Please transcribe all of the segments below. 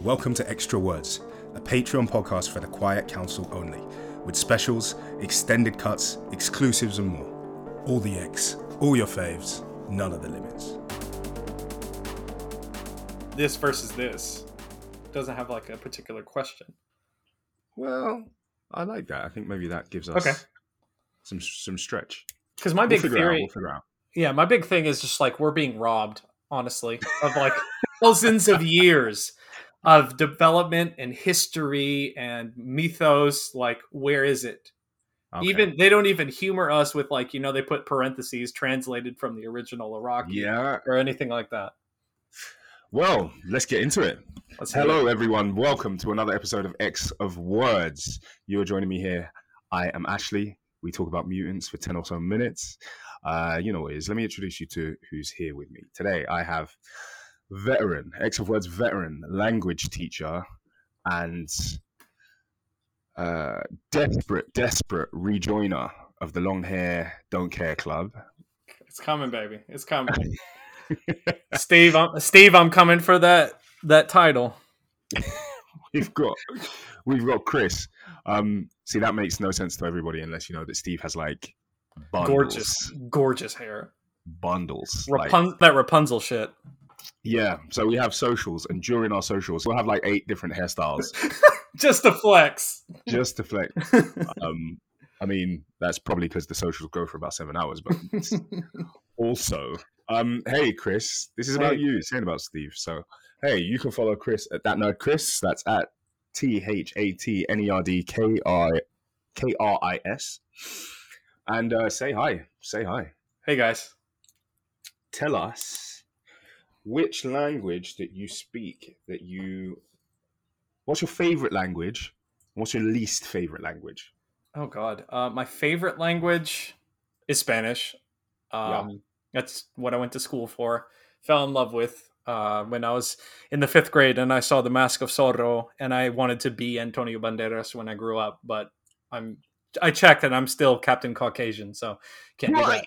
Welcome to Extra Words, a Patreon podcast for the Quiet Council only, with specials, extended cuts, exclusives, and more. All the X, all your faves, none of the limits. This versus this doesn't have like a particular question. Well, I like that. I think maybe that gives us Okay. some some stretch. Because my We'll big it out. theory, We'll yeah, my big thing is just like we're being robbed, honestly, of like thousands of years of development and history and mythos. Like, where is it? Okay. Even they don't even humor us with like you know they put parentheses translated from the original Arakki yeah. or anything like that. Well, let's get into it. Let's Hello, it. everyone. Welcome to another episode of X of Words. You're joining me here. I am Ashley. We talk about mutants for 10 or so minutes. Uh, you know what it is. Let me introduce you to who's here with me. Today, I have veteran, X of Words veteran, language teacher, and uh, desperate, desperate rejoiner of the Long Hair Don't Care Club. It's coming, baby. It's coming. Steve, I'm, Steve, I'm coming for that that title. we've got we've got Chris. Um, see, that makes no sense to everybody unless you know that Steve has like bundles, Gorgeous, gorgeous hair. bundles. like- that Rapunzel shit. Yeah. So we have socials, and during our socials, we'll have like eight different hairstyles Just a flex. just to flex. Um, I mean, that's probably because the socials go for about seven hours, but also, um, hey Chris, this is about Hey. you. Saying about Steve. So hey, you can follow Chris at that nerd Chris. That's at T H A T N E R D K I K R I S. And uh, say hi. Say hi. hey guys, Tell us which language that you speak. That you. What's your favorite language? What's your least favorite language? oh god, uh, my favorite language is Spanish. Um, Yeah. That's what I went to school for. Fell in love with uh, when I was in the fifth grade, and I saw The Mask of Zorro, and I wanted to be Antonio Banderas when I grew up, but I'm I checked, and I'm still Captain Caucasian, so can't do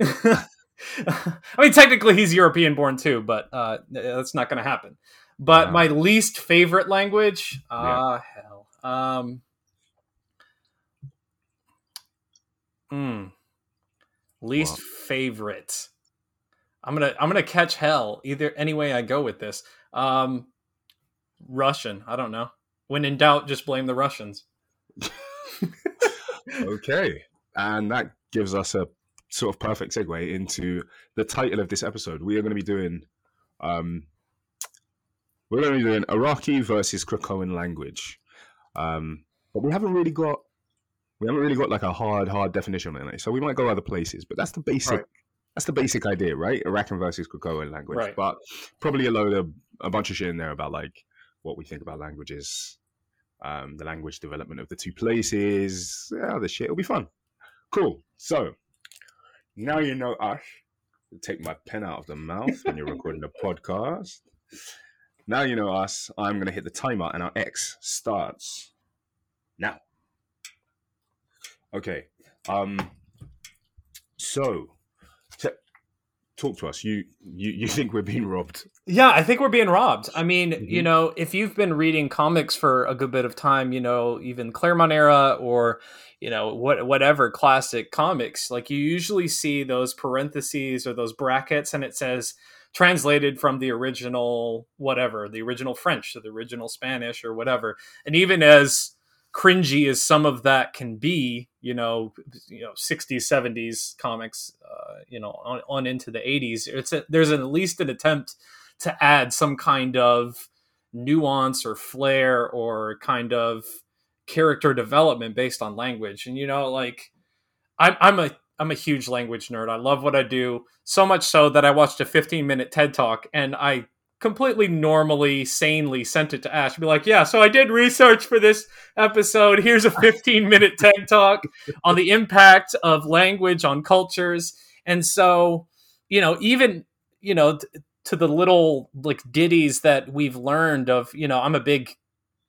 that. I mean, technically, he's European born too, but uh, that's not going to happen. But Wow. my least favorite language, ah, hell, um, mm, least What? favorite. I'm gonna I'm gonna catch hell either any way I go with this. Um, Russian. I don't know. When in doubt, just blame the Russians. okay. And that gives us a sort of perfect segue into the title of this episode. We are going to be doing, um, we're going to be doing Arakki versus Krakoan language. Um, but we haven't really got, we haven't really got like a hard, hard definition on it. So we might go other places, but that's the basic, Right. that's the basic idea, right? Arakki versus Krakoan language. Right. But probably a load of, a bunch of shit in there about like what we think about languages, um, the language development of the two places, yeah, other shit. It'll be fun. Cool. So now you know us. Take my pen out of the mouth when you're recording a podcast. Now you know us. I'm going to hit the timer and our X starts now. Okay. Um. So, talk to us. You you you think we're being robbed? Yeah, I think we're being robbed. I mean, you Mhm. know, if you've been reading comics for a good bit of time, you know, even Claremont era or you know what whatever classic comics, like you usually see those parentheses or those brackets, and it says translated from the original whatever, the original French to the original Spanish or whatever. And even as cringy as some of that can be, you know, you know, 60s, 70s comics, uh, you know, on, on into the 80s, it's a, there's at least an attempt to add some kind of nuance or flair or kind of character development based on language. And you know, like I'm I'm a I'm a huge language nerd. I love what I do so much so that I watched a 15 minute TED talk and I completely normally sanely sent it to Ash be like, "Yeah, so I did research for this episode. Here's a 15 minute TED talk on the impact of language on cultures." And so, you know, even you know, t- to the little like ditties that we've learned of, you know, I'm a big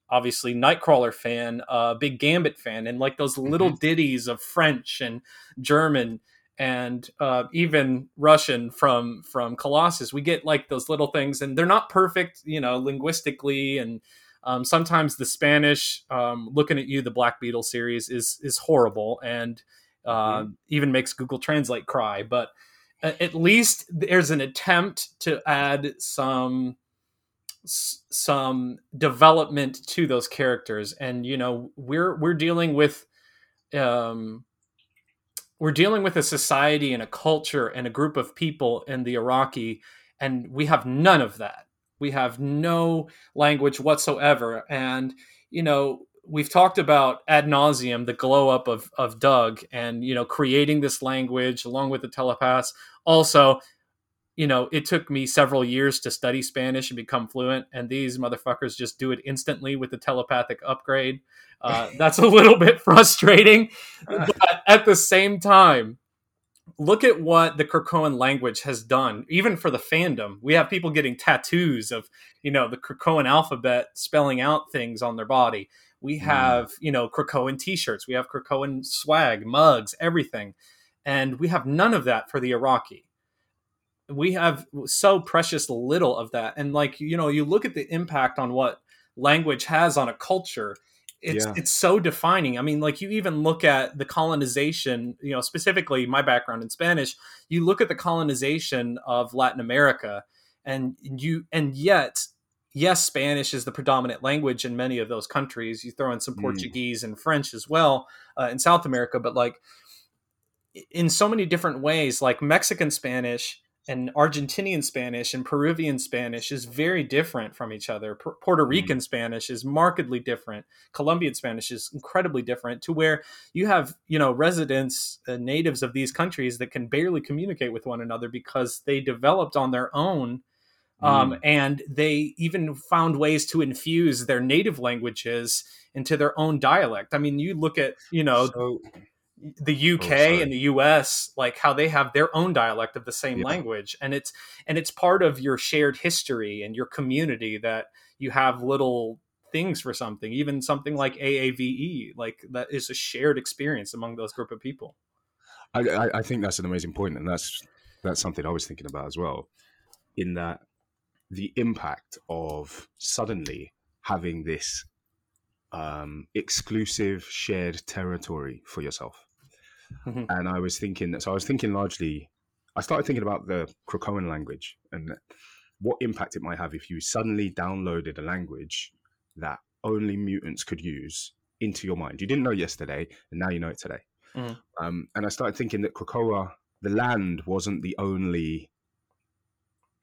obviously Nightcrawler fan, a uh, big Gambit fan, and like those little ditties of French and German and uh, even Russian from from Colossus. We get like those little things, and they're not perfect, you know, linguistically. And um, sometimes the Spanish, um, looking at you, the Black Beetle series is is horrible, and uh, mm-hmm. even makes Google Translate cry. But at least there's an attempt to add some some development to those characters and you know we're we're dealing with um we're dealing with a society and a culture and a group of people in the Arakki and we have none of that. We have no language whatsoever. And you know we've talked about ad nauseum the glow up of of Doug and you know creating this language along with the telepaths. Also you know, it took me several years to study Spanish and become fluent, and these motherfuckers just do it instantly with the telepathic upgrade. Uh, that's a little bit frustrating, but at the same time, look at what the Krakoan language has done, even for the fandom. We have people getting tattoos of, you know, the Krakoan alphabet spelling out things on their body. We hmm. have, mm. you know, Krakoan t-shirts. We have Krakoan swag, mugs, everything. And we have none of that for the Arakki we have so precious little of that and like you know you look at the impact on what language has on a culture it's yeah. it's so defining i mean like you even look at the colonization you know specifically my background in spanish you look at the colonization of latin america and you and yet yes spanish is the predominant language in many of those countries you throw in some mm. portuguese and french as well uh, in south america but like in so many different ways like mexican spanish and Argentinian Spanish and Peruvian Spanish is very different from each other. P- Puerto mm. Rican mm. Spanish is markedly different. Colombian Spanish is incredibly different to where you have, you know, residents, uh, natives of these countries that can barely communicate with one another because they developed on their own. Um, mm. and they even found ways to infuse their native languages into their own dialect. I mean, you look at, you know, so, the UK oh, and the US like how they have their own dialect of the same yeah. language. And it's and it's part of your shared history and your community that you have little things for something even something like AAVE like that is a shared experience among those group of people. I, I think that's an amazing point and that's that's something I was thinking about as well in that the impact of suddenly having this um, exclusive shared territory for yourself Mm-hmm. And I was thinking, that, so I was thinking largely, I started thinking about the Krakoan language and what impact it might have if you suddenly downloaded a language that only mutants could use into your mind. You didn't know yesterday, and now you know it today. Mm. Um, and I started thinking that Krakoa, the land, wasn't the only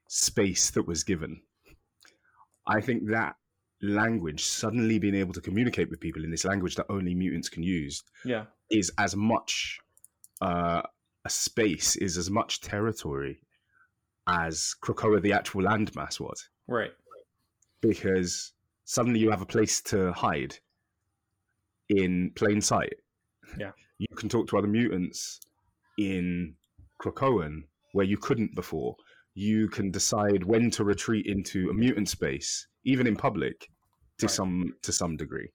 space that was given. I think that language suddenly being able to communicate with people in this language that only mutants can use yeah. is as much uh, a space is as much territory as Krakoa the actual landmass was. Right. Because suddenly you have a place to hide in plain sight. Yeah. You can talk to other mutants in Krakoan where you couldn't before you can decide when to retreat into a mutant space even in public, to right. some to some degree.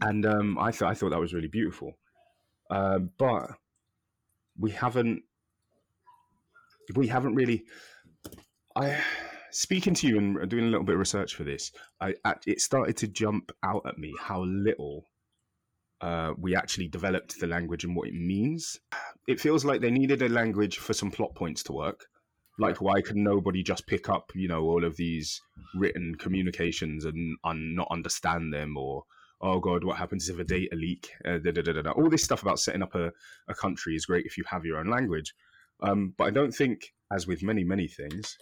And um, I thought I thought that was really beautiful, uh, but we haven't we haven't really. I speaking to you and doing a little bit of research for this, I it started to jump out at me how little uh, we actually developed the language and what it means. It feels like they needed a language for some plot points to work, like, why can nobody just pick up, you know, all of these written communications and un- not understand them? Or, oh God, what happens if a data leak? Uh, da, da, da, all this stuff about setting up a, a country is great if you have your own language. Um, but I don't think, as with many, many things,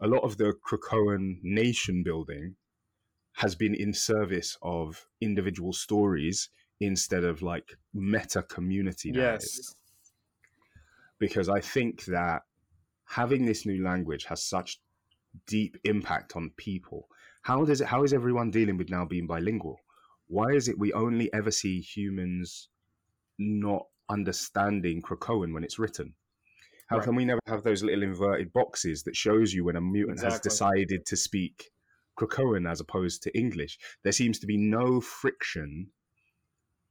a lot of the Krakoan nation building has been in service of individual stories instead of like meta community. Yes. Because I think that having this new language has such deep impact on people. How does it? How is everyone dealing with now being bilingual? Why is it we only ever see humans not understanding Krakoan when it's written? How right. can we never have those little inverted boxes that shows you when a mutant exactly. has decided to speak Krakoan as opposed to English? There seems to be no friction.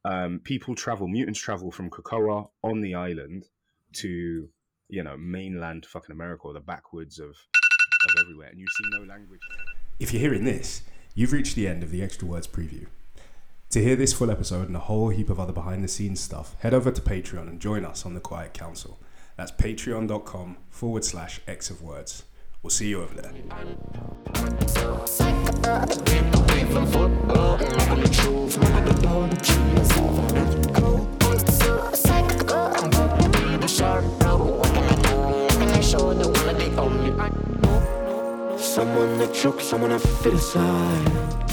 Um, people travel, mutants travel from Krakoa on the island to you know mainland fucking America or the backwoods of of everywhere, and you see no language. If you're hearing this, you've reached the end of the Extra Words preview. To hear this full episode and a whole heap of other behind the scenes stuff, head over to Patreon and join us on the Quiet Council. That's patreon.com forward slash X of Words. We'll see you over there. Someone that chokes, someone I fit aside.